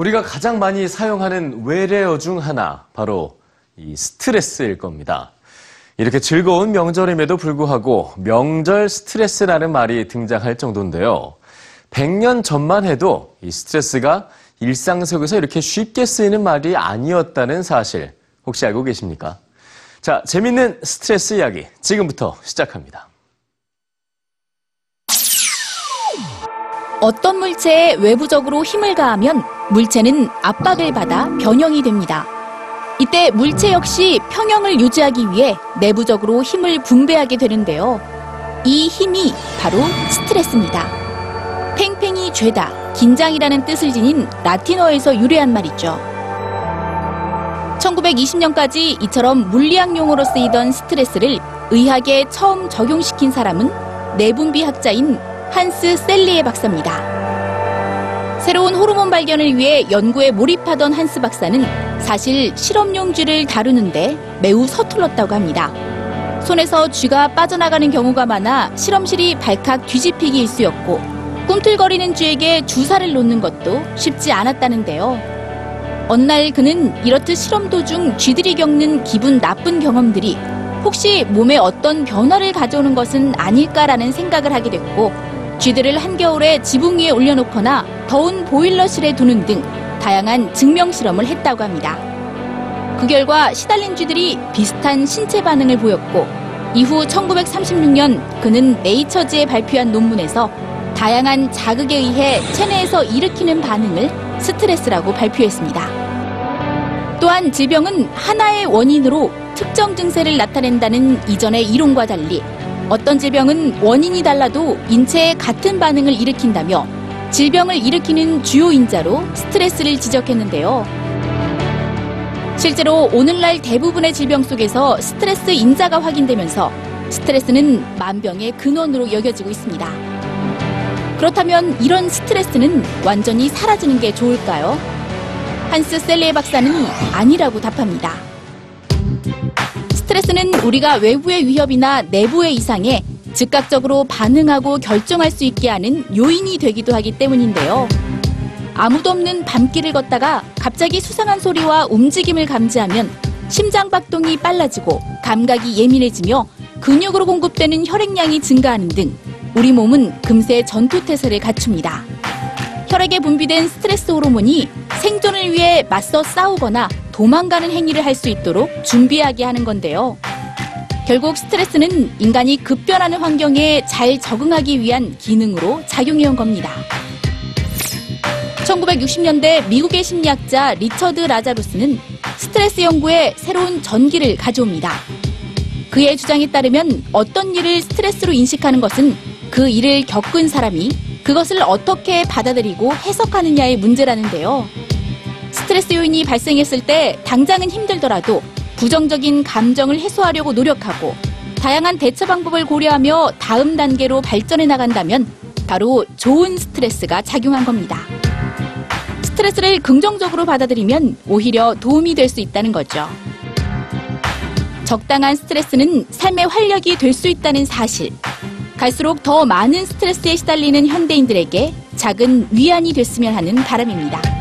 우리가 가장 많이 사용하는 외래어 중 하나, 바로 이 스트레스일 겁니다. 이렇게 즐거운 명절임에도 불구하고 명절 스트레스라는 말이 등장할 정도인데요. 100년 전만 해도 이 스트레스가 일상 속에서 이렇게 쉽게 쓰이는 말이 아니었다는 사실 혹시 알고 계십니까? 자, 재밌는 스트레스 이야기 지금부터 시작합니다. 어떤 물체에 외부적으로 힘을 가하면 물체는 압박을 받아 변형이 됩니다. 이때 물체 역시 평형을 유지하기 위해 내부적으로 힘을 분배하게 되는데요. 이 힘이 바로 스트레스입니다. 팽팽히 죄다, 긴장이라는 뜻을 지닌 라틴어에서 유래한 말이죠. 1920년까지 이처럼 물리학 용어로 쓰이던 스트레스를 의학에 처음 적용시킨 사람은 내분비학자인 한스 셀리에 박사입니다. 새로운 호르몬 발견을 위해 연구에 몰입하던 한스 박사는 사실 실험용 쥐를 다루는데 매우 서툴렀다고 합니다. 손에서 쥐가 빠져나가는 경우가 많아 실험실이 발칵 뒤집히기 일쑤였고 꿈틀거리는 쥐에게 주사를 놓는 것도 쉽지 않았다는데요. 어느 날 그는 이렇듯 실험 도중 쥐들이 겪는 기분 나쁜 경험들이 혹시 몸에 어떤 변화를 가져오는 것은 아닐까라는 생각을 하게 됐고 쥐들을 한겨울에 지붕 위에 올려놓거나 더운 보일러실에 두는 등 다양한 증명 실험을 했다고 합니다. 그 결과 시달린 쥐들이 비슷한 신체 반응을 보였고 이후 1936년 그는 네이처지에 발표한 논문에서 다양한 자극에 의해 체내에서 일으키는 반응을 스트레스라고 발표했습니다. 또한 질병은 하나의 원인으로 특정 증세를 나타낸다는 이전의 이론과 달리 어떤 질병은 원인이 달라도 인체에 같은 반응을 일으킨다며 질병을 일으키는 주요 인자로 스트레스를 지적했는데요. 실제로 오늘날 대부분의 질병 속에서 스트레스 인자가 확인되면서 스트레스는 만병의 근원으로 여겨지고 있습니다. 그렇다면 이런 스트레스는 완전히 사라지는 게 좋을까요? 한스 셀리에 박사는 아니라고 답합니다. 스트레스는 우리가 외부의 위협이나 내부의 이상에 즉각적으로 반응하고 결정할 수 있게 하는 요인이 되기도 하기 때문인데요. 아무도 없는 밤길을 걷다가 갑자기 수상한 소리와 움직임을 감지하면 심장 박동이 빨라지고 감각이 예민해지며 근육으로 공급되는 혈액량이 증가하는 등 우리 몸은 금세 전투태세를 갖춥니다. 혈액에 분비된 스트레스 호르몬이 생존을 위해 맞서 싸우거나 도망가는 행위를 할 수 있도록 준비하게 하는 건데요. 결국 스트레스는 인간이 급변하는 환경에 잘 적응하기 위한 기능으로 작용해온 겁니다. 1960년대 미국의 심리학자 리처드 라자루스는 스트레스 연구에 새로운 전기를 가져옵니다. 그의 주장에 따르면 어떤 일을 스트레스로 인식하는 것은 그 일을 겪은 사람이 그것을 어떻게 받아들이고 해석하느냐의 문제라는데요. 스트레스 요인이 발생했을 때 당장은 힘들더라도 부정적인 감정을 해소하려고 노력하고 다양한 대처 방법을 고려하며 다음 단계로 발전해 나간다면 바로 좋은 스트레스가 작용한 겁니다. 스트레스를 긍정적으로 받아들이면 오히려 도움이 될 수 있다는 거죠. 적당한 스트레스는 삶의 활력이 될 수 있다는 사실. 갈수록 더 많은 스트레스에 시달리는 현대인들에게 작은 위안이 됐으면 하는 바람입니다.